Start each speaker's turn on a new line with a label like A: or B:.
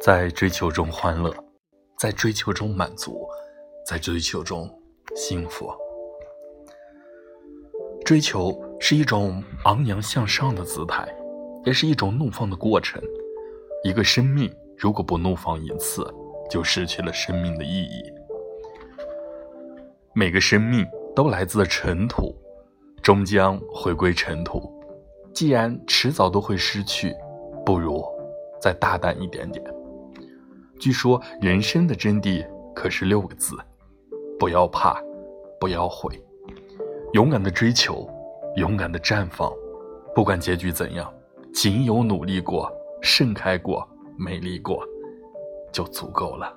A: 在追求中欢乐，在追求中满足，在追求中幸福。追求是一种昂扬向上的姿态，也是一种怒放的过程。一个生命如果不怒放一次，就失去了生命的意义。每个生命都来自尘土，终将回归尘土。既然迟早都会失去，不如再大胆一点点。据说人生的真谛可是六个字：不要怕，不要悔。勇敢的追求，勇敢的绽放，不管结局怎样，仅有努力过、盛开过、美丽过，就足够了。